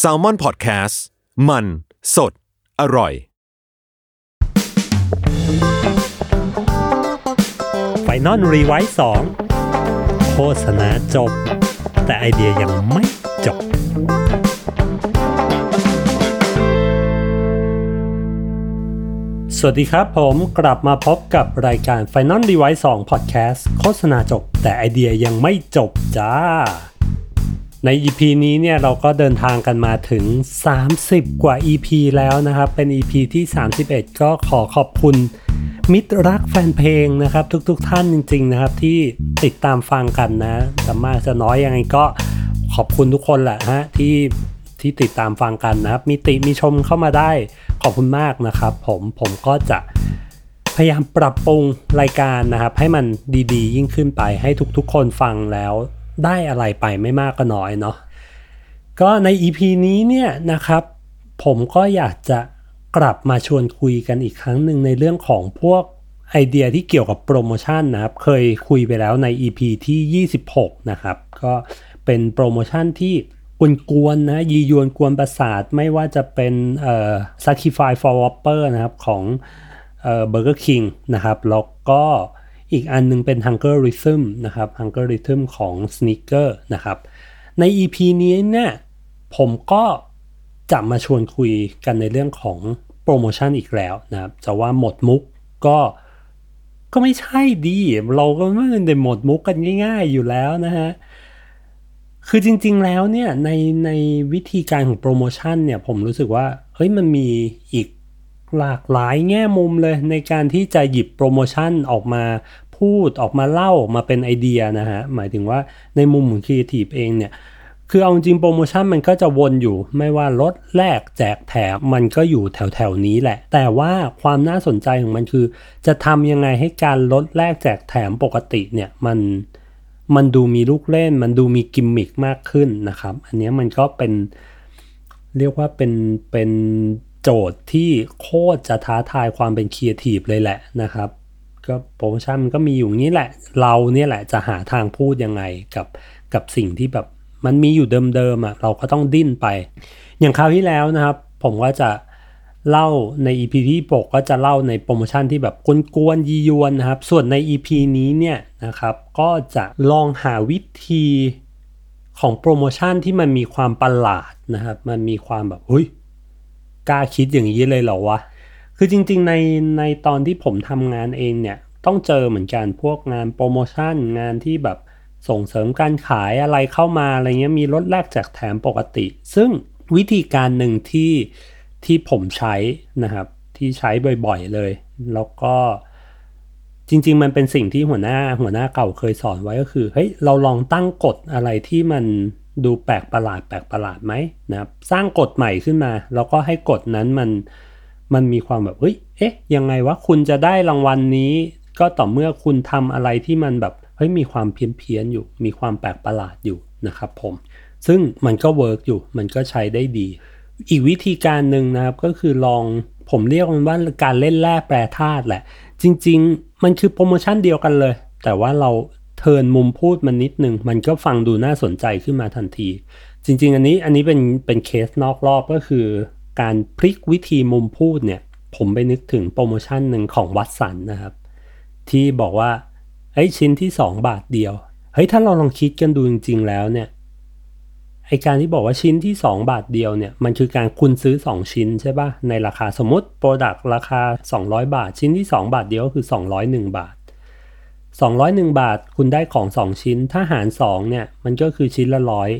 Salmon Podcast มัน สด อร่อย Final Revise สองโฆษณาจบ แต่ไอเดียยังไม่จบ สวัสดีครับผมกลับมาพบกับรายการ Final Device 2 Podcast โฆษณาจบ แต่ไอเดียยังไม่จบจ้า ใน EP นี้เนี่ยเราก็เดินทางกันมาถึง 30 กว่า EP แล้วนะครับ เป็น EP ที่ 31 ก็ขอขอบคุณ มิตรรักแฟนเพลงนะครับ ทุกๆทท่านจริง ๆ นะครับ ที่ติดตามฟังกันนะจะมากจะน้อยยังไงก็ขอบคุณทุกคนแหละฮะที่ที่ติดตามฟังกันนะครับ มีติมีชมเข้ามาได้ขอบคุณมากนะครับ ผมผมก็จะพยายามปรับปรุงรายการนะครับ ให้มันดีๆ ยิ่งขึ้นไปให้ทุกๆ คนฟังแล้ว ได้อะไรไปไม่มากก็น้อยเนาะก็ใน EP นี้เนี่ยนะครับ ผมก็อยากจะกลับมาชวนคุยกันอีกครั้งหนึ่งในเรื่องของพวกไอเดียที่เกี่ยวกับโปรโมชั่นนะครับ เคยคุยไปแล้วใน EP ที่ 26 นะครับ ก็เป็นโปรโมชั่นที่กวนๆนะยียวนกวนประสาทไม่ว่าจะเป็นเอ่อ Sacrifice for Whopper นะครับของเอ่อ Burger King นะครับ แล้วก็ อีกอันนึงเป็น Hunger Rhythm นะครับ Hunger Rhythm ของ Sneaker นะครับใน EP นี้เนี่ยผมก็จะมาชวนคุยกันในเรื่องของโปรโมชั่นอีกแล้วนะครับจะว่าหมดมุกก็ก็ไม่ใช่ดี เราก็ไม่ได้หมดมุกกันง่าย ๆอยู่แล้วนะฮะคือจริงๆแล้วเนี่ยในในวิธีการของโปรโมชั่นเนี่ยผมรู้สึกว่าเฮ้ยมันมีอีก หลากหลายแง่มุมเลยในการที่จะหยิบโปรโมชั่นออกมาพูดออกมาเล่ามาเป็นไอเดียนะฮะ หมายถึงว่าในมุมของครีเอทีฟเองเนี่ย คือเอาจริงโปรโมชั่นมันก็จะวนอยู่ ไม่ว่าลดแลกแจกแถมมันก็อยู่แถวแถวนี้แหละ แต่ว่าความน่าสนใจของมันคือ จะทำยังไงให้การลดแลกแจกแถมปกติเนี่ยมันมันดูมีลูกเล่น มันดูมีกิมมิคมากขึ้นนะครับ อันนี้มันก็เป็นเรียกว่าเป็นเป็น โจทย์ที่โคตรจะท้าทายความเป็นครีเอทีฟเลยแหละนะครับ ก็โปรโมชั่นมันก็มีอยู่นี้แหละ เราเนี่ยแหละจะหาทางพูดยังไงกับกับสิ่งที่แบบมันมีอยู่เดิมๆอะเราก็ต้องดิ้นไป อย่างคราวที่แล้วนะครับ ผมก็จะเล่าใน EP ที่ปกก็จะเล่าในโปรโมชั่นที่แบบกวนๆยียวนนะครับ ส่วนใน EP นี้เนี่ยนะครับ ก็จะลองหาวิธีของโปรโมชั่นที่มันมีความประหลาดนะครับ มันมีความแบบเฮ้ย กล้าคิดอย่างนี้เลยเหรอวะ คือจริงๆในในตอนที่ผมทำงานเองเนี่ยต้องเจอเหมือนกันพวกงานโปรโมชั่นงานที่แบบส่งเสริมการขายอะไรเข้ามาอะไรเงี้ยมีลดแลกแจกแถมปกติ ซึ่งวิธีการหนึ่งที่ที่ผมใช้นะครับที่ใช้บ่อยๆเลย แล้วก็จริง ๆ มันเป็นสิ่งที่หัวหน้าหัวหน้าเก่าเคยสอนไว้ก็คือเฮ้ยเราลองตั้งกฎอะไรที่มัน ดูแปลกประหลาดแปลกประหลาดไหมนะครับสร้างกฎใหม่ขึ้นมา แล้วก็ให้กฎนั้นมันมันมีความแบบเฮ้ยเอ๊ะยังไงวะคุณจะได้รางวัลนนี้ ก็ต่อเมื่อคุณทำอะไรที่มันแบบเฮ้ยมีความเพี้ยนเพี้ยนอยู่ มีความแปลกประหลาดอยู่นะครับผม ซึ่งมันก็ work อยู่มันก็ใช้ได้ดี อีกวิธีการหนึ่งนะครับก็คือลองผมเรียกมันว่าการเล่นแร่แปรธาตุแหละ จริง ๆ มันคือโปรโมชั่นเดียวกันเลย แต่ว่าเรา turn มุมพูดมันนิดนึง มันก็ฟังดูน่าสนใจขึ้นมาทันที จริง ๆ อันนี้อันนี้เป็นเป็นเคสนอกรอบก็คือ การพลิกวิธีมุมพูดเนี่ย ผมไปนึกถึงโปรโมชั่นหนึ่งของ Watsons นะครับ ที่บอกว่าเฮ้ยชิ้นที่ 2 บาทเดียวเฮ้ยถ้าเราลองคิดกันดูจริง ๆ แล้วเนี่ยไอการที่บอกว่าชิ้นที่ 2 บาทเดียวเนี่ยมันคือการคุณซื้อ 2 ชิ้นใช่ปะในราคาสมมติ product ราคา 200 บาท ชิ้นที่ 2 บาทเดียวก็คือ 201 บาท 201 บาทคุณได้ของ 2 ชิ้น ถ้าหาร 2 เนี่ย มันก็คือชิ้นละร้อย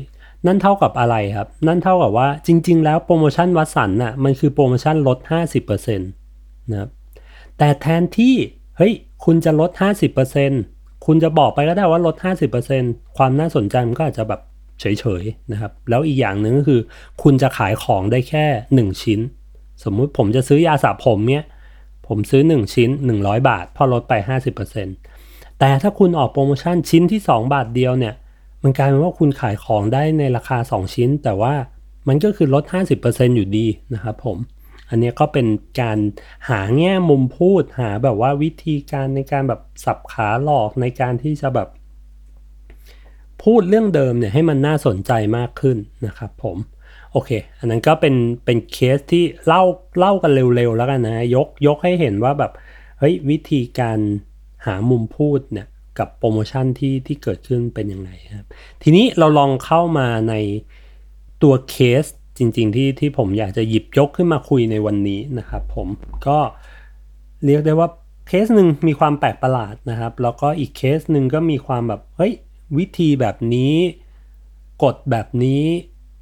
นั่นเท่ากับอะไรครับ นั่นเท่ากับว่าจริง ๆ แล้วโปรโมชั่น Watsons น่ะมันคือโปรโมชั่นลด 50%นะครับแต่แทนที่เฮ้ยคุณจะลด 50%คุณจะบอกไปก็ได้ว่าลด 50%ความน่าสนใจมันก็อาจจะแบบเฉยๆนะครับ แล้วอีกอย่างหนึ่งก็คือ คุณจะขายของได้แค่ 1 ชิ้น สมมุติผมจะซื้อยาสระผมเนี่ยผมซื้อ 1 ชิ้น 100 บาท พอลดไป 50% แต่ถ้าคุณออกโปรโมชั่นชิ้นที่ 2 บาทเดียวเนี่ย มันกลายเป็นว่าคุณขายของได้ในราคา 2 ชิ้น แต่ว่ามันก็คือลด 50%อยู่ดีนะครับผม อันนี้ก็เป็นการหาแง่มุมพูดหาแบบว่าวิธีการในการแบบสับขาหลอกในการที่จะแบบ พูดเรื่องเดิมเนี่ยให้มันน่าสนใจมากขึ้นนะครับผมโอเค อันนั้นก็เป็นเป็นเคสที่เล่าเล่ากันเร็วๆแล้วกันนะ ยกยกให้เห็นว่าแบบเฮ้ยวิธีการ หามุมพูดเนี่ยกับโปรโมชั่นที่ที่เกิดขึ้นเป็นยังไงครับ ทีนี้เราลองเข้ามาในตัวเคสจริง ๆ ที่ที่ผมอยากจะหยิบยกขึ้นมาคุยในวันนี้นะครับ ผมก็เรียกได้ว่าเคสหนึ่งมีความแปลกประหลาดนะครับ แล้วก็อีกเคสหนึ่งก็มีความแบบเฮ้ยวิธีแบบนี้ กฎแบบนี้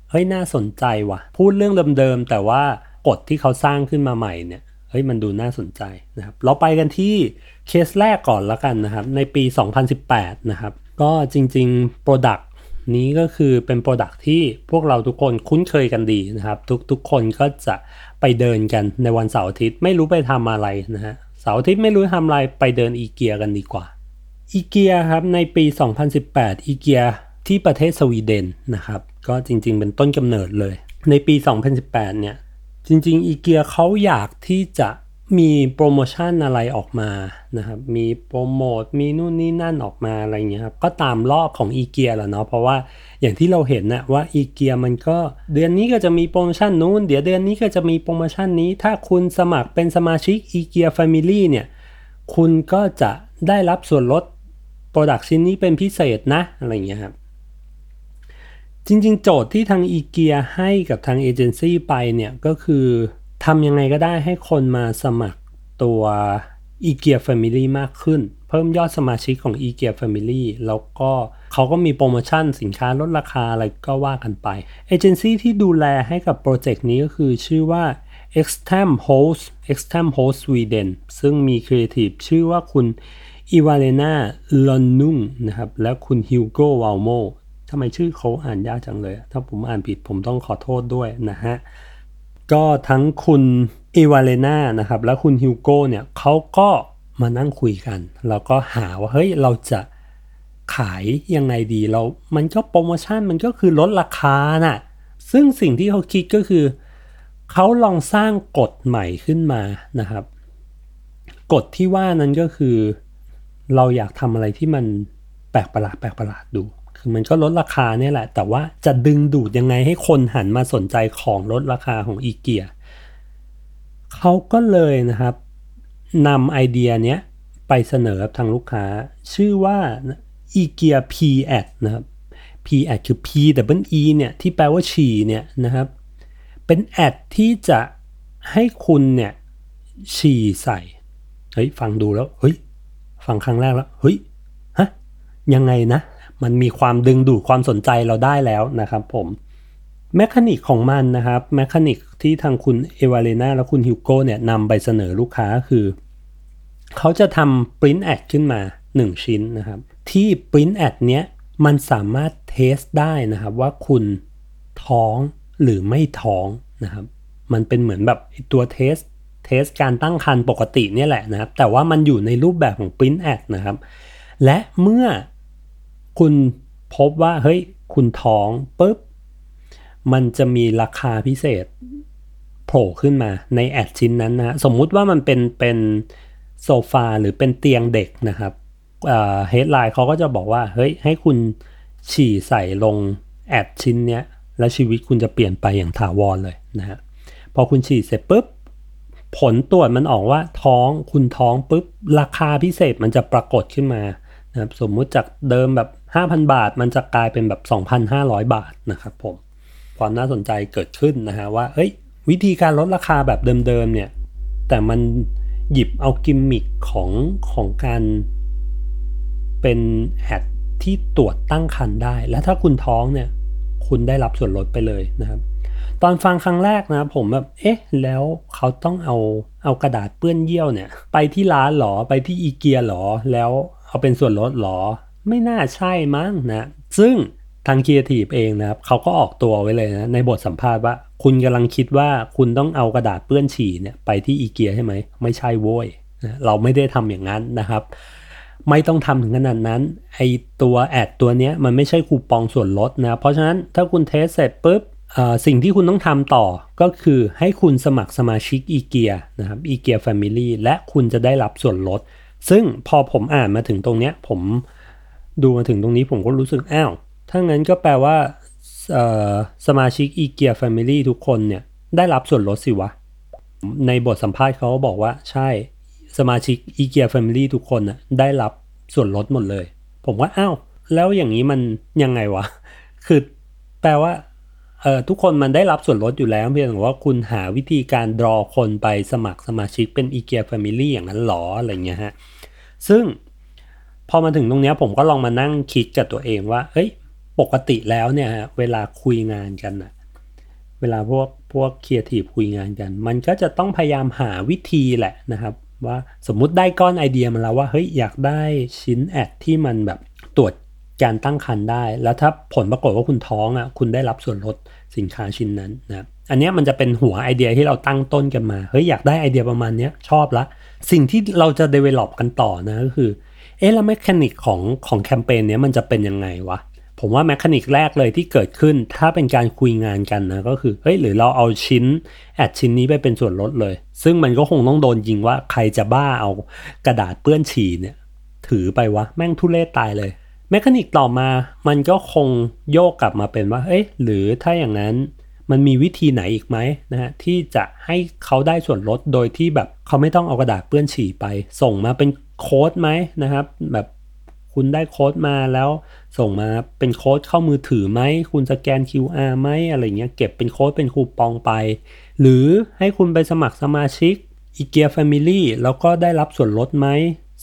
เฮ้ยน่าสนใจว่ะ พูดเรื่องเดิมๆแต่ว่ากฎที่เขาสร้างขึ้นมาใหม่เนี่ย เฮ้ยมันดูน่าสนใจนะครับ เราไปกันที่เคสแรกก่อนแล้วกันนะครับ ในปี 2018 นะครับ ก็จริงๆ Product นี้ก็คือเป็น product ที่พวกเราทุกคนคุ้นเคยกันดีนะครับ ทุกทุกคนก็จะไปเดินกันในวันเสาร์อาทิตย์ไม่รู้ไปทำอะไรนะฮะเสาร์อาทิตย์ไม่รู้ทำอะไรไปเดินอีเกียกันดีกว่าอีเกียครับในปี 2018อีเกียที่ประเทศสวีเดนนะครับ ก็จริงๆ เป็นต้นกำเนิดเลย ในปี 2018 เนี่ย จริงๆอีเกียเขาอยากที่จะมีโปรโมชั่นอะไรออกมานะครับ มีโปรโมท มีนู่นนี่นั่นออกมาอะไรเงี้ยครับ ก็ตามรอบของอีเกียแหละเนาะ เพราะว่าอย่างที่เราเห็นนะว่าอีเกียมันก็เดือนนี้ก็จะมีโปรโมชั่นนู้น เดี๋ยวเดือนนี้ก็จะมีโปรโมชั่นนี้ ถ้าคุณสมัครเป็นสมาชิก IKEA Family เนี่ย คุณก็จะได้รับส่วนลด product ชิ้นนี้เป็นพิเศษนะอะไรเงี้ยครับ จริง ๆ โจทย์ที่ทางอีเกียให้กับทางเอเจนซี่ไปเนี่ยก็คือทำยังไงก็ได้ให้คนมาสมัครตัว e g e a Family มากขึ้น เพิ่มยอดสมาชิกของ e g e a Family แล้วก็เขาก็มีโปรโมชั่นสินค้าลดราคาอะไรก็ว่ากันไปเอเจนซี่ที่ดูแลให้กับโปรเจกต์นี้ก็คือชื่อว่า Åkestam Holst Åkestam Holst Sweden ซึ่งมีครีเอทีฟชื่อว่าคุณอีวาเลนาลอนนุ่งนะครับและคุณฮิวโกวาลโม ทำไมชื่อเขาอ่านยากจังเลย ถ้าผมอ่านผิดผมต้องขอโทษด้วยนะฮะ ก็ทั้งคุณเอวาเลนานะครับ และคุณฮิวโก้เนี่ยเขาก็มานั่งคุยกัน แล้วก็หาว่า เฮ้ย เราจะขายยังไงดีเรา มันก็โปรโมชั่นมันก็คือลดราคานะ่ะ ซึ่งสิ่งที่เขาคิดก็คือ เขาลองสร้างกฎใหม่ขึ้นมานะครับ กฎที่ว่านั้นก็คือ เราอยากทำอะไรที่มันแปลกประหลาดแปลกประหลาดดู คือมันก็ลดราคาเนี่ยแหละ แต่ว่าจะดึงดูดยังไงให้คนหันมาสนใจของลดราคาของอีเกียเขาก็เลยนะครับนำไอเดียเนี้ยไปเสนอทางลูกค้า ชื่อว่าอีเกีย P ad นะครับ P ad คือ P W E เนี่ย ที่แปลว่าฉี่เนี่ยนะครับ เป็น ad ที่จะให้คุณเนี่ยฉี่ใส่ เฮ้ย ฟังดูแล้ว เฮ้ย ฟังครั้งแรกแล้ว เฮ้ย ฮะ ยังไงนะ มันมีความดึงดูดความสนใจเราได้แล้วนะครับผม mechanic ของมันนะครับ mechanic ที่ทางคุณเอวาเลนาและคุณฮิวโก้เนี่ยนำไปเสนอลูกค้าคือ เขาจะทำ print ad ขึ้นมา 1 ชิ้นนะครับ ที่ print ad เนี้ยมันสามารถ test ได้นะครับว่าคุณท้องหรือไม่ท้องนะครับ มันเป็นเหมือนแบบตัว test test การตั้งครรภ์ปกติเนี่ยแหละนะครับ แต่ว่ามันอยู่ในรูปแบบของ print ad นะครับ และเมื่อ คุณพบว่าเฮ้ยคุณท้องปุ๊บมันจะมีราคาพิเศษโผล่ขึ้นมาใน ad ชิ้นนั้นนะสมมุติว่ามันเป็นเป็นโซฟาหรือเป็นเตียงเด็กนะครับ headline เขาก็จะบอกว่าเฮ้ยให้คุณฉี่ใส่ลงแอดชิ้นเนี้ยแล้วชีวิตคุณจะเปลี่ยนไปอย่างถาวรเลยนะฮะพอคุณฉี่เสร็จปุ๊บผลตรวจมันออกว่าท้องคุณท้องปุ๊บราคาพิเศษมันจะปรากฏขึ้นมานะครับสมมุติจากเดิมแบบ 5,000 บาทมันจะกลายเป็นแบบ 2,500 บาทนะครับผมความน่าสนใจเกิดขึ้นนะฮะว่าเฮ้ยวิธีการลดราคาแบบเดิมๆเนี่ยแต่มันหยิบเอากิมมิคของของการเป็น ad ที่ตรวจตั้งครรภ์ได้ และถ้าคุณท้องเนี่ยคุณได้รับส่วนลดไปเลยนะครับ ตอนฟังครั้งแรกนะผมแบบเอ๊ะแล้วเขาต้องเอาเอากระดาษเปื้อนเยี่ยวเนี่ย ไปที่ร้านหรอไปที่อีเกียหรอแล้วเอาเป็นส่วนลดหรอ ไม่น่าใช่มั้งนะซึ่งทางครีเอทีฟเองนะครับเขาก็ออกตัวไว้เลยนะในบทสัมภาษณ์ว่า คุณกำลังคิดว่าคุณต้องเอากระดาษเปื้อนฉี่เนี่ยไปที่อีเกียใช่ไหมไม่ใช่โว้ยเราไม่ได้ทำอย่างนั้นนะครับ ไม่ต้องทำถึงขนาดนั้นไอตัว ad ตัวเนี้ยมันไม่ใช่คูปองส่วนลดนะ เพราะฉะนั้นถ้าคุณ test เสร็จปุ๊บสิ่งที่คุณต้องทำต่อก็คือให้คุณสมัครสมาชิกอีเกียนะครับ IKEA Family และคุณจะได้รับส่วนลด ซึ่งพอผมอ่านมาถึงตรงเนี้ยผม ดูมาถึงตรงนี้ผมก็รู้สึกอ้าว ถ้างั้นก็แปลว่าสมาชิก IKEA Family ทุกคนเนี่ย ได้รับส่วนลดสิวะ ในบทสัมภาษณ์เขาบอกว่าใช่สมาชิก IKEA Family ทุกคนน่ะได้รับส่วนลดหมดเลย ผมว่าอ้าวแล้วอย่างนี้มันยังไงวะ คือแปลว่าเออทุกคนมันได้รับส่วนลดอยู่แล้วเพียงแต่ว่าคุณหาวิธีการ draw คนไปสมัครสมาชิกเป็น IKEA Family อย่างนั้นหรออะไรเงี้ยฮะ ซึ่ง พอมาถึงตรงนี้ผมก็ลองมานั่งคิดกับตัวเองว่าเฮ้ย ปกติแล้วเนี่ยฮะเวลาคุยงานกันอะเวลาพวกพวกครีเอทีฟคุยงานกัน มันก็จะต้องพยายามหาวิธีแหละนะครับ ว่าสมมุติได้ก้อนไอเดียมาแล้วว่าเฮ้ยอยากได้ชิ้น ad ที่มันแบบตรวจการตั้งครรภ์ได้ แล้วถ้าผลปรากฏว่าคุณท้องอะคุณได้รับส่วนลดสินค้าชิ้นนั้นนะอันนี้มันจะเป็นหัวไอเดียที่เราตั้งต้นกันมาเฮ้ยอยากได้ไอเดียประมาณนี้ชอบละ สิ่งที่เราจะ develop กันต่อนะก็คือ เอ๊ะแล้ว mechanic ของของแคมเปญนี้มันจะเป็นยังไงวะ ผมว่า mechanic แรกเลยที่เกิดขึ้น ถ้าเป็นการคุยงานกันนะก็คือเฮ้ยหรือเราเอาชิ้น ad ชิ้นนี้ไปเป็นส่วนลดเลย ซึ่งมันก็คงต้องโดนยิงว่าใครจะบ้าเอากระดาษเปื้อนฉี่เนี่ยถือไปวะแม่งทุเรศตายเลย mechanic ต่อมา มันก็คงโยกกลับมาเป็นว่า เอ้ยหรือถ้าอย่างนั้นมันมีวิธีไหนอีกไหมนะฮะที่จะให้เขาได้ส่วนลดโดยที่แบบเขาไม่ต้องเอากระดาษเปื้อนฉี่ไป ส่งมาเป็น โค้ดไหมนะครับ แบบคุณได้โค้ดมาแล้วส่งมาเป็นโค้ดเข้ามือถือไหม คุณสแกน QR ไหมอะไรเงี้ยเก็บเป็นโค้ดเป็นคูปองไป หรือให้คุณไปสมัครสมาชิก IKEA Family แล้วก็ได้รับส่วนลดไหม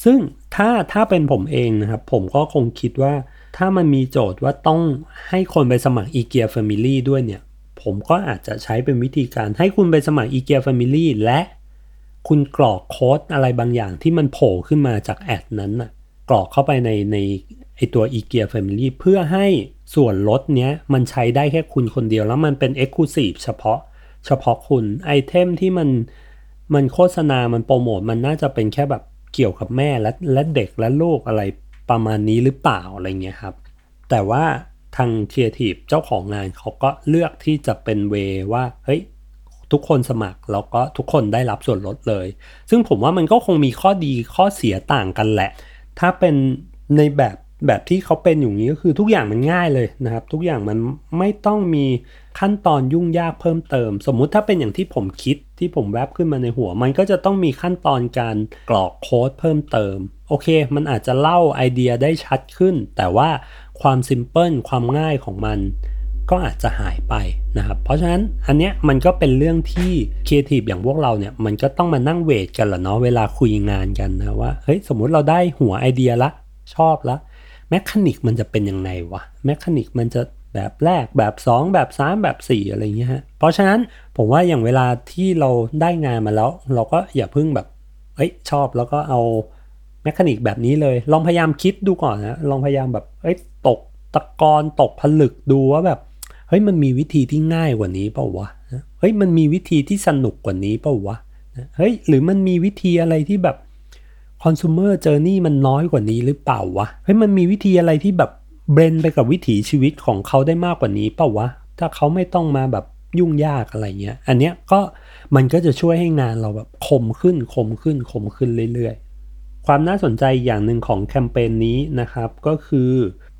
ซึ่งถ้าถ้าเป็นผมเองนะครับ ผมก็คงคิดว่าถ้ามันมีโจทย์ว่าต้องให้คนไปสมัคร IKEA Family ด้วยเนี่ย ผมก็อาจจะใช้เป็นวิธีการให้คุณไปสมัคร IKEA Family และ คุณกรอกโค้ดอะไรบางอย่างที่มันโผล่ขึ้นมาจาก ad นั้นน่ะกรอกเข้าไปในในไอตัว IKEA Family เพื่อให้ส่วนลดเนี้ยมันใช้ได้แค่คุณคนเดียวแล้วมันเป็น Exclusive เฉพาะ เฉพาะคุณ item ที่มันมันโฆษณา มันโปรโมท มันน่าจะเป็นแค่แบบเกี่ยวกับแม่และและเด็กและลูกอะไรประมาณนี้หรือเปล่าอะไรเงี้ยครับ แต่ว่าทางครีเอทีฟเจ้าของงานเขาก็เลือกที่จะเป็นเวว่า เฮ้ย ทุกคนสมัครแล้วก็ทุกคนได้รับส่วนลดเลย ซึ่งผมว่ามันก็คงมีข้อดีข้อเสียต่างกันแหละ ถ้าเป็นในแบบแบบที่เขาเป็นอยู่นี้ก็คือทุกอย่างมันง่ายเลยนะครับ ทุกอย่างมันไม่ต้องมีขั้นตอนยุ่งยากเพิ่มเติม สมมุติถ้าเป็นอย่างที่ผมคิดที่ผมแวบขึ้นมาในหัว มันก็จะต้องมีขั้นตอนการกรอกโค้ดเพิ่มเติม โอเค มันอาจจะเล่าไอเดียได้ชัดขึ้น แต่ว่าความ simple ความง่ายของมัน ก็อาจจะหายไปนะครับ เพราะฉะนั้นอันเนี้ยมันก็เป็นเรื่องที่ครีเอทีฟอย่างพวกเราเนี่ยมันก็ต้องมานั่ง weight กันแหละเนาะเวลาคุยงานกันนะว่าเฮ้ยสมมุติเราได้หัวไอเดียละชอบละ mechanic มันจะเป็นยังไงวะ mechanic มันจะแบบแรกแบบ 2 แบบ 3 แบบ 4 อะไรเงี้ยฮะเพราะฉะนั้นผมว่าอย่างเวลาที่เราได้งานมาแล้ว เราก็อย่าเพิ่งแบบเอ้ยชอบแล้วก็เอาแมคานิกแบบนี้เลย ลองพยายามคิดดูก่อนนะลองพยายามแบบเอ้ยตกตะกอนตกผลึกดูว่าแบบ ฮ้ยมันมีวิธีที่ง่ายกว่านี้เปล่าวะเฮ้ยมันมีวิธีที่สนุกกว่านี้เปล่าวะเฮ้ยหรือมันมีวิธีอะไรที่แบบคอน sumer journey มันน้อยกว่านี้หรือเปล่าวะเฮ้ยมันมีวิธีอะไรที่แบบเบรนไปกับวิถีชีวิตของเขาได้มากกว่านี้เปล่าวะถ้าเขาไม่ต้องมาแบบยุ่งยากอะไรเงี้ย อันเนี้ยก็มันก็จะช่วยให้งานเราแบบคมขึ้นคมขึ้นคมขึ้นเรื่อยๆ ความน่าสนใจอย่างหนึ่งของแคมเปญนี้นะครับก็คือ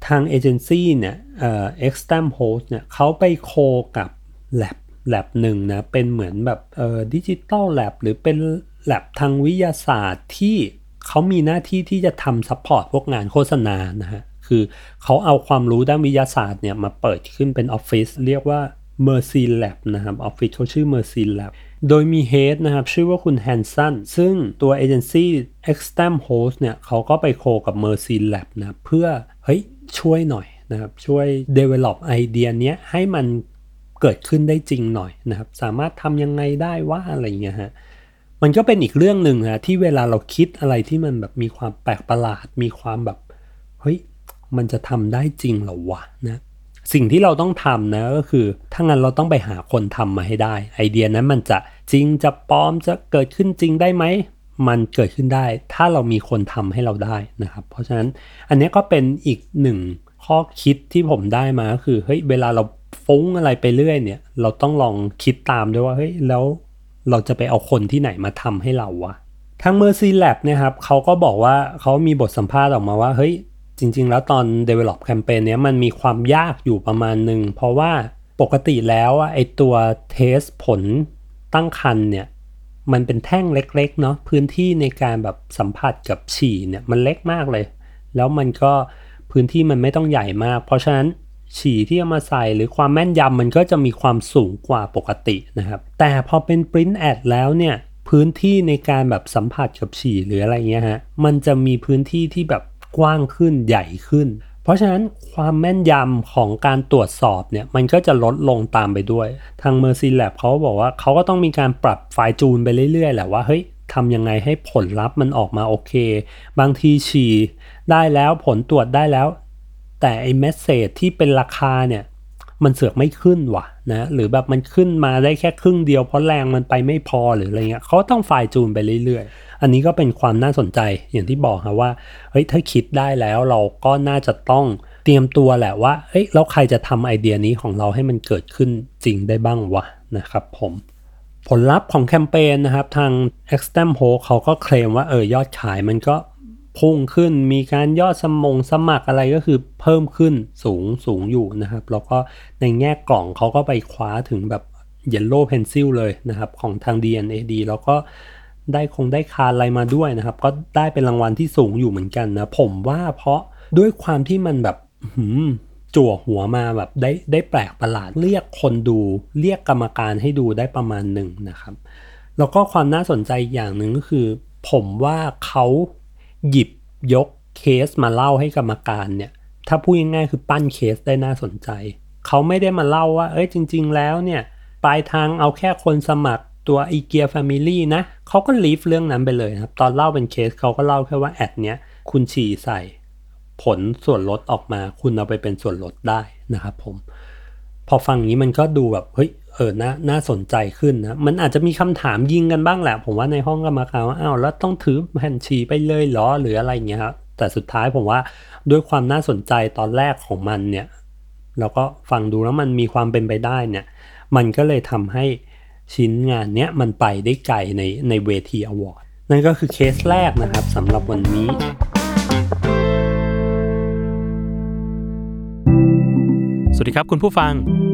ทางเอเจนซี่เนี่ยเอ่อ Extam Host เนี่ยเขาไป co กับ lab lab หนึ่งนะ เป็นเหมือนแบบเอ่อ digital lab หรือเป็น lab ทางวิทยาศาสตร์ที่เขามีหน้าที่ที่จะทำ support พวกงานโฆษณานะฮะ คือเขาเอาความรู้ด้านวิทยาศาสตร์เนี่ยมาเปิดขึ้นเป็นออฟฟิศเรียกว่า Mercy Lab นะครับออฟฟิศเขาชื่อ Mercy Lab โดยมีเฮดนะครับ ชื่อว่าคุณแฮนสันซึ่งตัวเอเจนซี่ Extam Host เนี่ยเขาก็ไปโคกับ Mercy Lab นะ เพื่อ เฮ้ย ช่วยหน่อยนะครับช่วย develop ไอเดียเนี้ยให้มันเกิดขึ้นได้จริงหน่อยนะครับ สามารถทำยังไงได้ว่าอะไรเงี้ยฮะมันก็เป็นอีกเรื่องหนึ่งนะที่เวลาเราคิดอะไรที่มันแบบมีความแปลกประหลาด มีความแบบเฮ้ยมันจะทำได้จริงหรอวะนะสิ่งที่เราต้องทำนะก็คือถ้างั้นเราต้องไปหาคนทำมาให้ได้ ไอเดียนั้นมันจะจริงจะปลอมจะเกิดขึ้นจริงได้ไหม มันเกิดขึ้นได้ ถ้าเรามีคนทำให้เราได้นะครับ เพราะฉะนั้นอันนี้ก็เป็นอีกหนึ่งข้อคิดที่ผมได้มาก็คือเฮ้ยเวลาเราฟุ้งอะไรไปเรื่อยเนี่ย เราต้องลองคิดตามด้วยว่าเฮ้ยแล้วเราจะไปเอาคนที่ไหนมาทำให้เราวะทาง Mercy Lab นะครับเขาก็บอกว่าเขามีบทสัมภาษณ์ออกมาว่าเฮ้ยจริง ๆ แล้วตอน develop campaign เนี้ยมันมีความยากอยู่ประมาณหนึ่งเพราะว่าปกติแล้วไอตัวเทสผลตั้งคันเนี่ย มันเป็นแท่งเล็กๆเนาะพื้นที่ในการแบบสัมผัสกับฉี่เนี่ยมันเล็กมากเลย แล้วมันก็พื้นที่มันไม่ต้องใหญ่มาก เพราะฉะนั้นฉี่ที่เอามาใส่หรือความแม่นยำมันก็จะมีความสูงกว่าปกตินะครับ แต่พอเป็น print ad แล้วเนี่ยพื้นที่ในการแบบสัมผัสกับฉี่หรืออะไรเงี้ยฮะมันจะมีพื้นที่ที่แบบกว้างขึ้นใหญ่ขึ้น เพราะฉะนั้นความแม่นยำของการตรวจสอบเนี่ยมันก็จะลดลงตามไปด้วย ทาง Mercy Lab เขาบอกว่าเขาก็ต้องมีการปรับไฟจูนไปเรื่อยๆแหละว่าเฮ้ยทำยังไงให้ผลลัพธ์มันออกมาโอเค บางทีฉี่ได้แล้วผลตรวจได้แล้ว แต่ไอ้เมสเซจที่เป็นราคาเนี่ย มันเสือกไม่ขึ้นว่ะนะหรือแบบมันขึ้นมาได้แค่ครึ่งเดียวเพราะแรงมันไปไม่พอหรืออะไรเงี้ยเขาต้องไฟล์จูนไปเรื่อยๆ อันนี้ก็เป็นความน่าสนใจอย่างที่บอกครับว่าเฮ้ยถ้าคิดได้แล้วเราก็น่าจะต้องเตรียมตัวแหละว่าเฮ้ยแล้วใครจะทำไอเดียนี้ของเราให้มันเกิดขึ้นจริงได้บ้างวะนะครับผมผลลัพธ์ของแคมเปญนะครับ ทาง e x t e m h o เขาก็เคลมว่าเออยอดขายมันก็ พุ่งขึ้นมีการยอดสมงสมัครอะไรก็คือเพิ่มขึ้นสูงสูงอยู่นะครับ แล้วก็ในแง่กล่องเขาก็ไปคว้าถึงแบบ Yellow Pencil เลยนะครับ ของทาง DNAD แล้วก็ได้คงได้คาอะไรมาด้วยนะครับ ก็ได้เป็นรางวัลที่สูงอยู่เหมือนกันนะ ผมว่าเพราะด้วยความที่มันแบบจั่วหัวมาแบบได้ได้แปลกประหลาดเรียกคนดู เรียกกรรมการให้ดูได้ประมาณหนึ่งนะครับ แล้วก็ความน่าสนใจอย่างหนึ่งก็คือ ผมว่าเขา หยิบยกเคสมาเล่าให้กรรมการเนี่ย ถ้าพูดง่ายๆคือปั้นเคสได้น่าสนใจ เขาไม่ได้มาเล่าว่า เอ้ยจริง ๆ แล้วเนี่ยปลายทางเอาแค่คนสมัครตัว IKEA Family นะเขาก็ leave เรื่องนั้นไปเลยครับ ตอนเล่าเป็นเคสเขาก็เล่าแค่ว่า ad เนี้ยคุณฉี่ใส่ ผลส่วนลดออกมา คุณเอาไปเป็นส่วนลดได้นะครับผม พอฟังนี้มันก็ดูแบบเฮ้ย เออน่าน่าสนใจขึ้นนะ มันอาจจะมีคำถามยิงกันบ้างแหละ ผมว่าในห้องกรรมการว่าอ้าวแล้วต้องถือแผ่นฉี่ไปเลยหรอหรืออะไรเงี้ยครับแต่สุดท้ายผมว่าด้วยความน่าสนใจตอนแรกของมันเนี่ยแล้วก็ฟังดูแล้วมันมีความเป็นไปได้เนี่ย มันก็เลยทำให้ชิ้นงานเนี้ยมันไปได้ไกลในในเวทีอวอร์ดนั่นก็คือเคสแรกนะครับสำหรับวันนี้สวัสดีครับคุณผู้ฟัง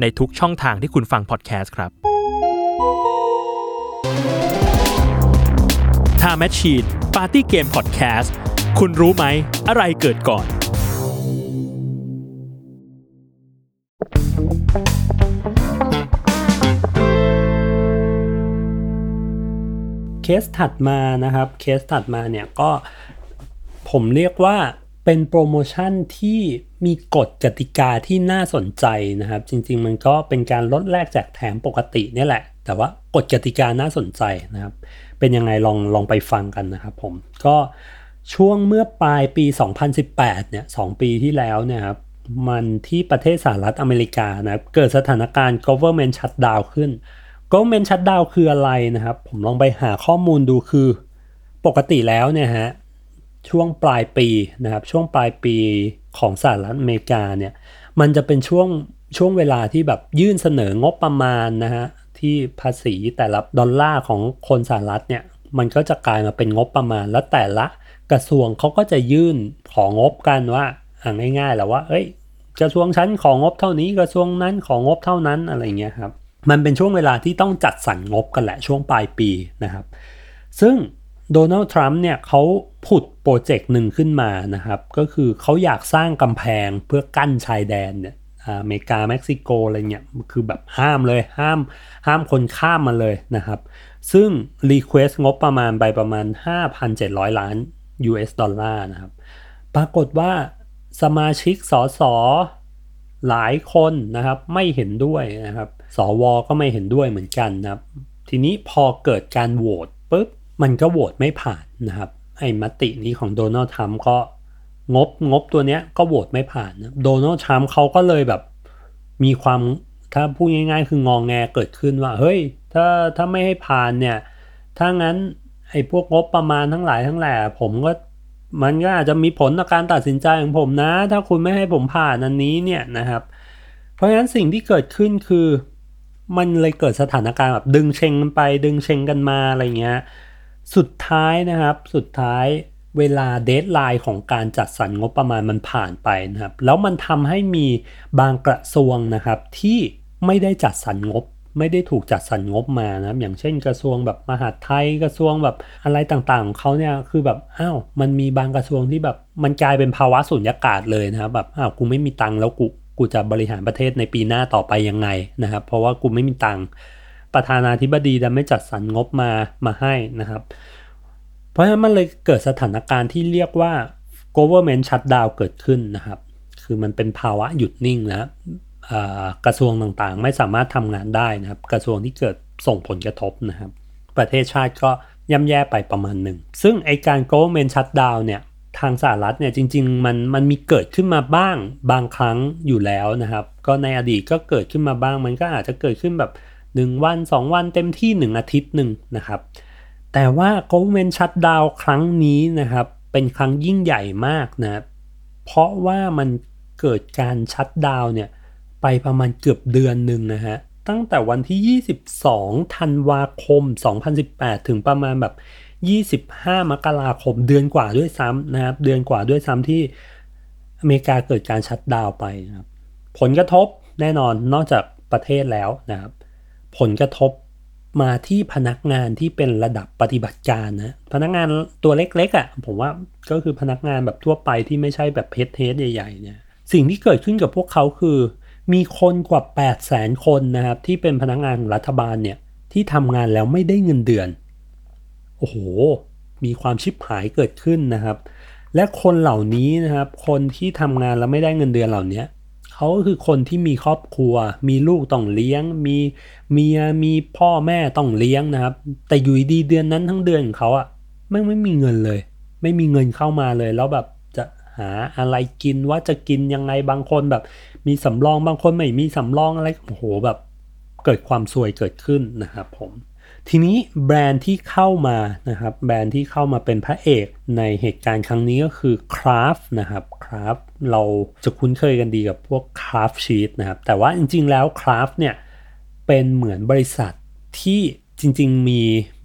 ในทุกช่องทางที่คุณฟังพอดแคสต์ครับ Time Machine Party Game Podcast คุณรู้ไหม อะไรเกิดก่อน เคสถัดมานะครับ เคสถัดมาเนี่ยก็ผมเรียกว่า เป็นโปรโมชั่นที่มีกฎกติกาที่น่าสนใจนะครับ จริงๆ มันก็เป็นการลดแลกแจกแถมปกตินี่แหละ แต่ว่ากฎกติกาน่าสนใจนะครับ เป็นยังไงลองลองไปฟังกันนะครับผมก็ช่วงเมื่อปลายปี 2018 เนี่ยสปีที่แล้วเนี่ยครับมันที่ประเทศสหรัฐอเมริกานะครับเกิดสถานการณ์ government shutdown ขึ้น government shutdown คืออะไรนะครับ ผมลองไปหาข้อมูลดูคือ ปกติแล้วเนี่ยฮะ ช่วงปลายปีนะครับช่วงปลายปีของสหรัฐอเมริกาเนี่ยมันจะเป็นช่วงช่วงเวลาที่แบบยื่นเสนองบประมาณนะฮะที่ภาษีแต่ละดอลลาร์ของคนสหรัฐเนี่ยมันก็จะกลายมาเป็นงบประมาณแล้วแต่ละกระทรวงเขาก็จะยื่นของงบกันว่าอ่าง่ายๆแหละว่าเอ้ย กระทรวงชั้นของงบเท่านี้กระทรวงนั้นของงบเท่านั้นอะไรเงี้ยครับมันเป็นช่วงเวลาที่ต้องจัดสรรงบกันแหละช่วงปลายปีนะครับ ซึ่งโดนัลด์ทรัมป์เนี่ยเขา ผุดโปรเจกต์หนึ่งขึ้นมานะครับ ก็คือเขาอยากสร้างกำแพงเพื่อกั้นชายแดนเนี่ยอเมริกาเม็กซิโกอะไรเงี้ยคือแบบห้ามเลยห้ามห้ามคนข้ามมาเลยนะครับ ซึ่ง Request งบประมาณไปประมาณ 5,700 ล้าน US ดอลลาร์นะครับ ปรากฏว่าสมาชิกสสหลายคนนะครับไม่เห็นด้วยนะครับ สวก็ไม่เห็นด้วยเหมือนกันนะครับ ทีนี้พอเกิดการโหวตปุ๊บมันก็โหวตไม่ผ่านนะครับ ไอ้มตินี้ของโดนัลด์ทรัมป์ก็งบงบตัวเนี้ยก็โหวตไม่ผ่านนะโดนัลด์ทรัมป์เขาก็เลยแบบมีความถ้าพูดง่าย ๆ คืององแงเกิดขึ้นว่า เฮ้ย ถ้าถ้าไม่ให้ผ่านเนี่ย ถ้างั้นไอ้พวกงบประมาณทั้งหลายทั้งแหล่ผมก็มันก็อาจจะมีผลต่อการตัดสินใจของผมนะ ถ้าคุณไม่ให้ผมผ่านอันนี้เนี่ยนะครับ เพราะฉะนั้นสิ่งที่เกิดขึ้นคือ มันเลยเกิดสถานการณ์แบบดึงเชงกันไป ดึงเชงกันมาอะไรเงี้ย สุดท้ายนะครับสุดท้ายเวลาเดทไลน์ของการจัดสรรงบประมาณมันผ่านไปนะครับ แล้วมันทำให้มีบางกระทรวงนะครับที่ไม่ได้จัดสรรงบ ไม่ได้ถูกจัดสรรงบมานะครับ อย่างเช่นกระทรวงแบบมหาดไทยกระทรวงแบบอะไรต่างๆของเขาเนี่ยคือแบบอ้าวมันมีบางกระทรวงที่แบบมันกลายเป็นภาวะสุญญากาศเลยนะครับแบบอ้าวกูไม่มีตังค์แล้วกูกูจะบริหารประเทศในปีหน้าต่อไปยังไงนะครับ เพราะว่ากูไม่มีตังค์ ประธานาธิบดีดันไม่จัดสรรงบมามาให้นะครับ เพราะฉะนั้นมันเลยเกิดสถานการณ์ที่เรียกว่า government shutdown เกิดขึ้นนะครับ คือมันเป็นภาวะหยุดนิ่งนะกระทรวงต่างๆ ไม่สามารถทำงานได้นะครับ กระทรวงที่เกิดส่งผลกระทบนะครับ ประเทศชาติก็ย่ำแย่ไปประมาณหนึ่ง ซึ่งไอการ government shutdown เนี่ยทางสหรัฐเนี่ยจริงๆมันมันมีเกิดขึ้นมาบ้างบางครั้งอยู่แล้วนะครับ ก็ในอดีตก็เกิดขึ้นมาบ้างมันก็อาจจะเกิดขึ้นแบบ 1 วัน 2 วันเต็มที่ 1 อาทิตย์หนึ่งนะครับ แต่ว่า government shutdown ครั้งนี้นะครับ เป็นครั้งยิ่งใหญ่มากนะเพราะว่ามันเกิดการชัดดาวเนี่ยไปประมาณเกือบเดือนหนึ่งนะฮะ ตั้งแต่วันที่ 22 ธันวาคม 2018 ถึงประมาณแบบ 25 มกราคมเดือนกว่าด้วยซ้ำนะครับ เดือนกว่าด้วยซ้ำที่อเมริกาเกิดการชัดดาวไปนะครับ ผลกระทบแน่นอนนอกจากประเทศแล้วนะครับ ผลกระทบมาที่พนักงานที่เป็นระดับปฏิบัติการนะ พนักงานตัวเล็กๆอะ่ะผมว่าก็คือพนักงานแบบทั่วไปที่ไม่ใช่แบบเพจเทสใหญ่ๆเนี่ยสิ่งที่เกิดขึ้นกับพวกเขาคือ มีคนกว่า 8 0 0แสนคนนะครับ ที่เป็นพนักงานของรัฐบาลเนี่ย ที่ทำงานแล้วไม่ได้เงินเดือน โอ้โห มีความชิบหายเกิดขึ้นนะครับ และคนเหล่านี้นะครับ คนที่ทำงานแล้วไม่ได้เงินเดือนเหล่านี้ เขาก็คือคนที่มีครอบครัว มีลูกต้องเลี้ยง มีเมียมีพ่อแม่ต้องเลี้ยงนะครับ แต่อยู่ดีเดือนนั้นทั้งเดือนของเขาอะไม่ไม่มีเงินเลย ไม่มีเงินเข้ามาเลย แล้วแบบจะหาอะไรกินว่าจะกินยังไงบางคนแบบ มีสำรองบางคนไม่มีสำรองอะไรโอ้โหแบบ เกิดความซวยเกิดขึ้นนะครับผม ทีนี้แบรนด์ที่เข้ามานะครับแบรนด์ที่เข้ามาเป็นพระเอกในเหตุการณ์ครั้งนี้ก็คือ Craft นะครับ Craft เราจะคุ้นเคยกันดีกับพวก Craft Sheet นะครับ แต่ว่าจริงๆแล้ว Craft เนี่ยเป็นเหมือนบริษัทที่จริงๆมี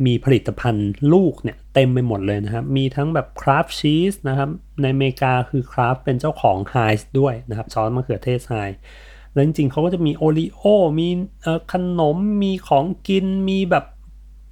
มีผลิตภัณฑ์ลูกเนี่ยเต็มไปหมดเลยนะครับ มีทั้งแบบ Craft Cheese นะครับในอเมริกาคือ Craft เป็นเจ้าของ Heinz ด้วยนะครับซอสมะเขือเทศ Heinz แล้วจริงๆเขาก็จะมีโอรีโอมีขนมมีของกินมีแบบ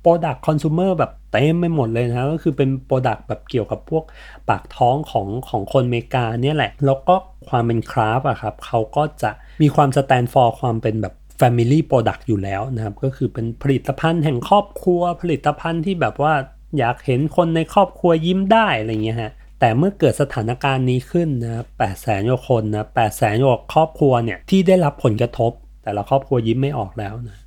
Product Consumer แบบเต็มไปหมดเลยนะก็คือเป็น Product แบบเกี่ยวกับพวกปากท้องของของคนอเมริกาเนี่ยแหละ แล้วก็ความเป็นคราฟอะครับเขาก็จะมีความ stand for ความเป็นแบบ Family Product อยู่แล้วนะครับ ก็คือเป็นผลิตภัณฑ์แห่งครอบครัว ผลิตภัณฑ์ที่แบบว่าอยากเห็นคนในครอบครัวยิ้มได้อะไรเงี้ยฮะแต่เมื่อเกิดสถานการณ์นี้ขึ้นนะแปดแสนกว่าคนนะแปดแสนกว่าครอบครัวเนี่ยที่ได้รับผลกระทบ แต่ละครอบครัวยิ้มไม่ออกแล้วนะ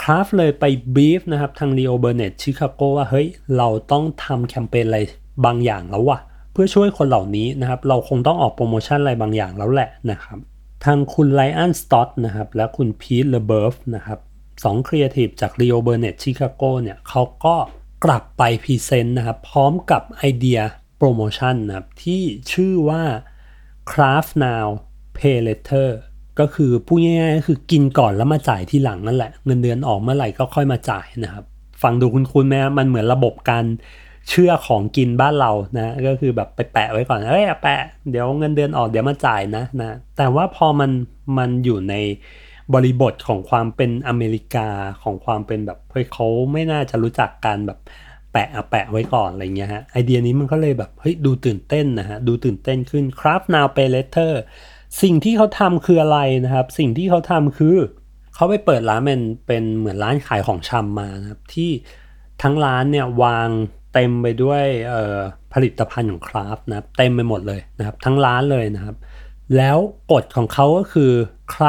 Kraft เลยไปบรีฟนะครับทาง Leo Burnett ชิคาโกว่าเฮ้ยเราต้องทำแคมเปญอะไรบางอย่างแล้ววะเพื่อช่วยคนเหล่านี้นะครับ เราคงต้องออกโปรโมชั่นอะไรบางอย่างแล้วแหละนะครับ ทางคุณไลออนสต็อตนะครับ และคุณพีทเลเบิร์ฟนะครับสองครีเอทีฟจาก Leo Burnett ชิคาโกเนี่ยเขาก็กลับไป present นะครับ พร้อมกับไอเดียโปรโมชั่นนะครับ ที่ชื่อว่า craft now pay later ก็คือพูดง่ายๆก็คือกินก่อนแล้วมาจ่ายที่หลังนั่นแหละ เงินเดือนออกเมื่อไหร่ก็ค่อยมาจ่ายนะครับ ฟังดูคุณคุณไหมมันเหมือนระบบการเชื่อของกินบ้านเรานะก็คือแบบไปแปะไว้ก่อนเอ้ยแปะเดี๋ยวเงินเดือนออกเดี๋ยวมาจ่ายนะนะแต่ว่าพอมันมันอยู่ในบริบทของความเป็นอเมริกาของความเป็นแบบเฮ้ยเขาไม่น่าจะรู้จักการแบบแปะแปะไว้ก่อนอะไรเงี้ยฮะไอเดียนี้มันก็เลยแบบเฮ้ยดูตื่นเต้นนะฮะดูตื่นเต้นขึ้น Craft Now Pay Later สิ่งที่เขาทำคืออะไรนะครับ สิ่งที่เขาทำคือเขาไปเปิดร้านเป็นเป็นเหมือนร้านขายของชำมานะครับ ที่ทั้งร้านเนี่ยวางเต็มไปด้วยผลิตภัณฑ์ของคราฟนะครับเต็มไปหมดเลยนะครับ ทั้งร้านเลยนะครับ แล้วกฎของเขาก็คือใคร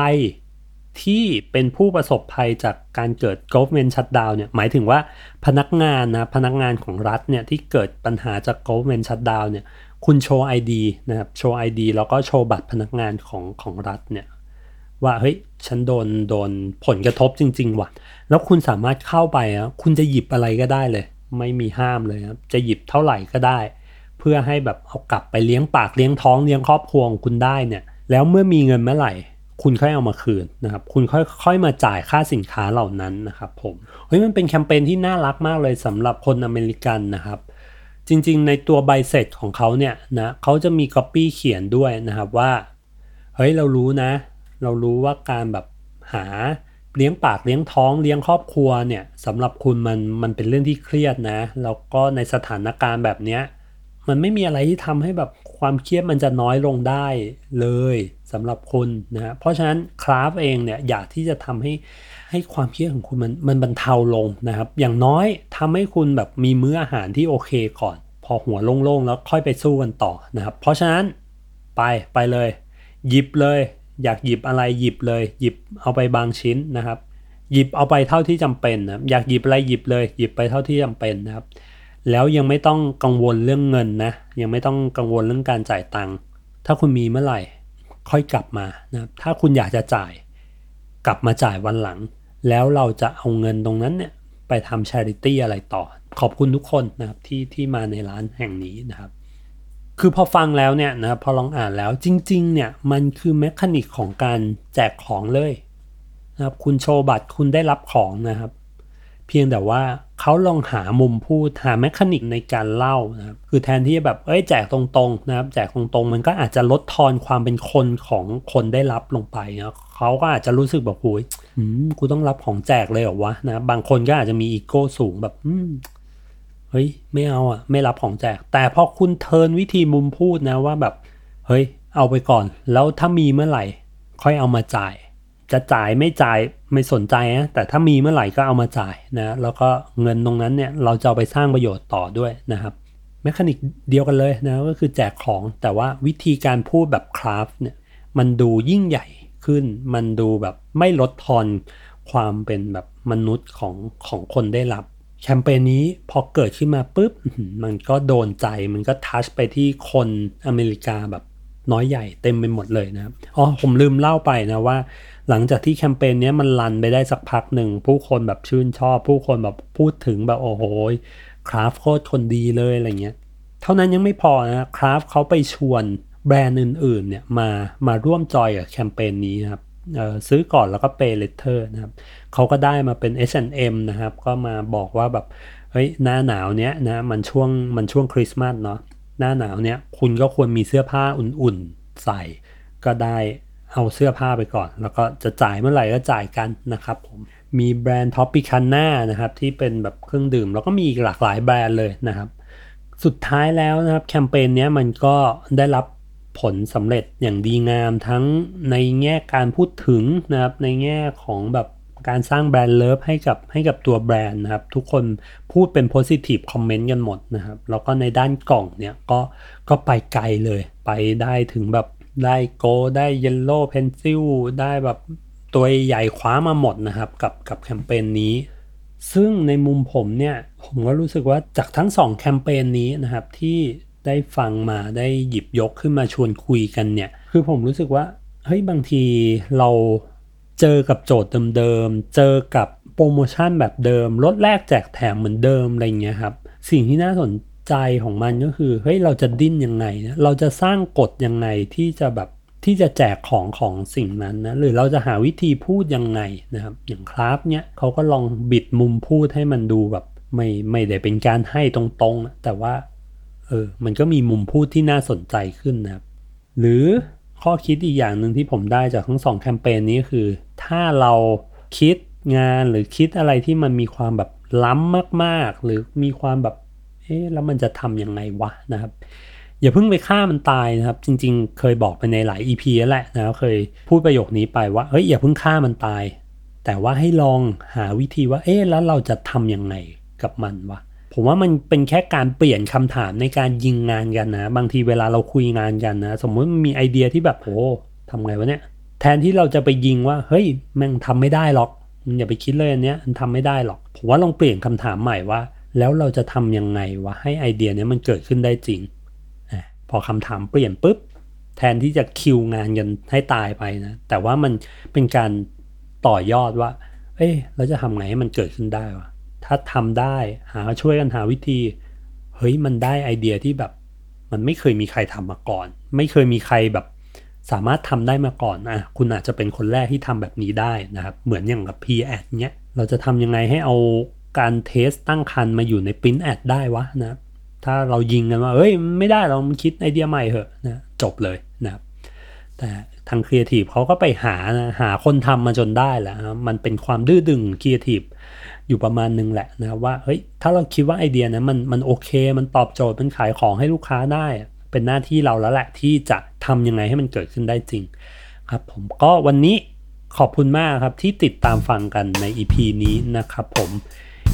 ที่เป็นผู้ประสบภัยจากการเกิด government shutdown เนี่ยหมายถึงว่าพนักงานนะพนักงานของรัฐเนี่ยที่เกิดปัญหาจาก government shutdown เนี่ย คุณโชว์ ID นะครับโชว์ ID แล้วก็โชว์บัตรพนักงานของของรัฐเนี่ยว่าเฮ้ยฉันโดนโดนผลกระทบจริง ๆ ว่ะ แล้วคุณสามารถเข้าไปอะคุณจะหยิบอะไรก็ได้เลย ไม่มีห้ามเลยครับจะหยิบเท่าไหร่ก็ได้ เพื่อให้แบบเอากลับไปเลี้ยงปากเลี้ยงท้องเลี้ยงครอบครัวของคุณได้เนี่ยแล้วเมื่อมีเงินเมื่อไหร่ คุณค่อยเอามาคืนนะครับคุณค่อยค่อยมาจ่ายค่าสินค้าเหล่านั้นนะครับผมเฮ้ยมันเป็นแคมเปญที่น่ารักมากเลยสำหรับคนอเมริกันนะครับ จริงๆ ในตัวใบเสร็จของเขาเนี่ยนะเขาจะมีก๊อปปี้เขียนด้วยนะครับว่า เฮ้ยเรารู้นะ เรารู้ว่าการแบบหาเลี้ยงปากเลี้ยงท้องเลี้ยงครอบครัวเนี่ยสำหรับคุณมันมันเป็นเรื่องที่เครียดนะ แล้วก็ในสถานการณ์แบบเนี้ยมันไม่มีอะไรที่ทำให้แบบความเครียดมันจะน้อยลงได้เลย สำหรับคุณนะเพราะฉะนั้นคราฟเองเนี่ยอยากที่จะทำให้ให้ความเครียดของคุณมันมันบรรเทาลงนะครับ อย่างน้อยทำให้คุณแบบมีมื้ออาหารที่โอเคก่อน พอหัวโล่งๆ แล้วค่อยไปสู้กันต่อนะครับ เพราะฉะนั้นไปไปเลย หยิบเลย อยากหยิบอะไรหยิบเลย หยิบเอาไปบางชิ้นนะครับ หยิบเอาไปเท่าที่จำเป็นนะอยากหยิบอะไรหยิบเลย หยิบไปเท่าที่จำเป็นนะครับ แล้วยังไม่ต้องกังวลเรื่องเงินนะยังไม่ต้องกังวลเรื่องการจ่ายตังค์ถ้าคุณมีเมื่อไหร่ ค่อยกลับมานะถ้าคุณอยากจะจ่ายกลับมาจ่ายวันหลัง แล้วเราจะเอาเงินตรงนั้นเนี่ยไปทำ charity อะไรต่อ ขอบคุณทุกคนนะครับที่ที่มาในร้านแห่งนี้นะครับ คือพอฟังแล้วเนี่ยนะพอลองอ่านแล้วจริง ๆ เนี่ยมันคือ mechanic ของการแจกของเลยนะครับคุณโชว์บัตรคุณได้รับของนะครับ เพียงแต่ว่า เขาลองหามุมพูดหา mechanic ในการเล่านะครับคือแทนที่จะแบบเอ้ยแจกตรงๆนะครับแจกตรงๆ มันก็อาจจะลดทอนความเป็นคนของคนได้รับลงไปนะเขาก็อาจจะรู้สึกแบบโอ้ยกูต้องรับของแจกเลยเหรอวะนะบางคนก็อาจจะมีอีโก้สูงแบบอืมเฮ้ยไม่เอาอะ ไม่รับของแจก แต่พอคุณเทินวิธีมุมพูดนะว่าแบบ เฮ้ย เอาไปก่อน แล้วถ้ามีเมื่อไหร่ ค่อยเอามาจ่าย จะจ่ายไม่จ่ายไม่สนใจนะแต่ถ้ามีเมื่อไหร่ก็เอามาจ่ายนะแล้วก็เงินตรงนั้นเนี่ยเราจะเอาไปสร้างประโยชน์ต่อด้วยนะครับแมคานิกเดียวกันเลยนะก็คือแจกของแต่ว่าวิธีการพูดแบบคราฟเนี่ยมันดูยิ่งใหญ่ขึ้น มันดูแบบไม่ลดทอนความเป็นแบบมนุษย์ของของคนได้รับ แคมเปญนี้พอเกิดขึ้นมาปุ๊บ มันก็โดนใจมันก็ทัชไปที่คนอเมริกาแบบน้อยใหญ่เต็มไปหมดเลยนะครับอ๋อผมลืมเล่าไปนะว่า หลังจากที่แคมเปญนี้มันรันไปได้สักพักหนึ่ง ผู้คนแบบชื่นชอบ ผู้คนแบบพูดถึงแบบโอ้โหKraft โคตรคนดีเลยอะไรเงี้ย เท่านั้นยังไม่พอนะ Kraft เขาไปชวนแบรนด์อื่นๆเนี่ยมามาร่วมจอยกับแคมเปญนี้ครับซื้อก่อนแล้วก็ pay later นะครับเขาก็ได้มาเป็น H&M นะครับ ก็มาบอกว่าแบบเฮ้ยหน้าหนาวเนี้ยนะมันช่วงมันช่วงคริสต์มาสเนาะหน้าหนาวเนี้ยคุณก็ควรมีเสื้อผ้าอุ่นๆใส่ ก็ได้ เอาเสื้อผ้าไปก่อน แล้วก็จะจ่ายเมื่อไหร่ก็จ่ายกันนะครับผมมีแบรนด์ Tropicana นะครับที่เป็นแบบเครื่องดื่ม แล้วก็มีอีกหลากหลายแบรนด์เลยนะครับ สุดท้ายแล้วนะครับแคมเปญนี้มันก็ได้รับผลสำเร็จอย่างดีงามทั้งในแง่การพูดถึงนะครับในแง่ของแบบการสร้าง brand love ให้กับให้กับตัวแบรนด์นะครับทุกคนพูดเป็น positive comment กันหมดนะครับแล้วก็ในด้านกล่องเนี่ยก็ก็ไปไกลเลยไปได้ถึงแบบ ได้โกได้เยลโล่เพนซิลได้แบบตัวใหญ่คว้ามาหมดนะครับ กับกับแคมเปญนี้ ซึ่งในมุมผมเนี่ย ผมก็รู้สึกว่าจากทั้งสองแคมเปญนี้นะครับที่ได้ฟังมาได้หยิบยกขึ้นมาชวนคุยกันเนี่ย คือผมรู้สึกว่าเฮ้ยบางทีเราเจอกับโจทย์เดิมๆ เจอกับโปรโมชั่นแบบเดิมลดแลกแจกแถมเหมือนเดิมอะไรเงี้ยครับ สิ่งที่น่าสน ใจของมันก็คือเฮ้ยเราจะดิ้นยังไงนะเราจะสร้างกฎยังไงที่จะแบบที่จะแจกของของสิ่งนั้นนะหรือเราจะหาวิธีพูดยังไงนะครับอย่างคราฟเนี้ยเขาก็ลองบิดมุมพูดให้มันดูแบบไม่ไม่ได้เป็นการให้ตรงๆ แต่ว่าเออมันก็มีมุมพูดที่น่าสนใจขึ้นนะครับ หรือข้อคิดอีกอย่างหนึ่งที่ผมได้จากทั้งสองแคมเปญนี้คือ ถ้าเราคิดงานหรือคิดอะไรที่มันมีความแบบล้ำมากๆ หรือมีความแบบ เอ๊ะแล้วมันจะทำยังไงวะนะครับ อย่าเพิ่งไปฆ่ามันตายนะครับ จริงๆ เคยบอกไปในหลาย EP แล้วแหละนะเคยพูดประโยคนี้ไปว่าเฮ้ยอย่าเพิ่งฆ่ามันตาย แต่ว่าให้ลองหาวิธีว่า เอ๊ะแล้วเราจะทำยังไงกับมันวะผมว่ามันเป็นแค่การเปลี่ยนคำถามในการยิงงานกันนะ บางทีเวลาเราคุยงานกันนะ สมมติมีไอเดียที่แบบโอ้ทำไงวะเนี่ย แทนที่เราจะไปยิงว่า เฮ้ยแม่งทำไม่ได้หรอกมันอย่าไปคิดเลยอันเนี้ยมันทำไม่ได้หรอก ผมว่าลองเปลี่ยนคำถามใหม่ว่า แล้วเราจะทำยังไงวะให้ไอเดียนี้มันเกิดขึ้นได้จริงอพอคำถามเปลี่ยนปุ๊บ แทนที่จะคิวงานกันให้ตายไปนะ แต่ว่ามันเป็นการต่อยอดว่า เอ้ยเราจะทำไงให้มันเกิดขึ้นได้วะถ้าทำได้หาช่วยกันหาวิธี เฮ้ยมันได้ไอเดียที่แบบ มันไม่เคยมีใครทำมาก่อน ไม่เคยมีใครแบบสามารถทำได้มาก่อนอะคุณอาจจะเป็นคนแรกที่ทำแบบนี้ได้นะครับ เหมือนอย่างกับ print ad เนี้ย เราจะทำยังไงให้เอา การ test ทั้งคันมาอยู่ใน print ad ได้วะนะถ้าเรายิงกันว่าเฮ้ยไม่ได้เรามันคิดไอเดียใหม่เหอะนะจบเลยนะแต่ทางครีเอทีฟเขาก็ไปหานะหาคนทำมาจนได้แหละนะมันเป็นความดื้อดึงครีเอทีฟอยู่ประมาณนึงแหละนะว่าเฮ้ยถ้าเราคิดว่าไอเดียนะมันมันโอเค มันตอบโจทย์มันขายของให้ลูกค้าได้ เป็นหน้าที่เราแล้วแหละที่จะทำยังไงให้มันเกิดขึ้นได้จริงครับผมก็วันนี้ขอบคุณมากครับที่ติดตามฟังกันใน EP นี้นะครับผม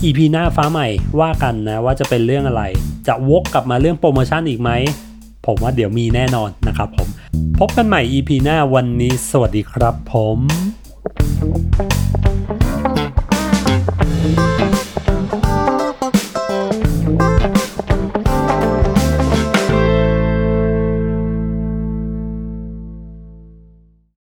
EP หน้าฟ้าใหม่ว่ากันนะว่าจะเป็นเรื่องอะไร จะวกกลับมาเรื่องโปรโมชั่นอีกไหม ผมว่าเดี๋ยวมีแน่นอนนะครับผม พบกันใหม่ EP หน้าวันนี้ สวัสดีครับผม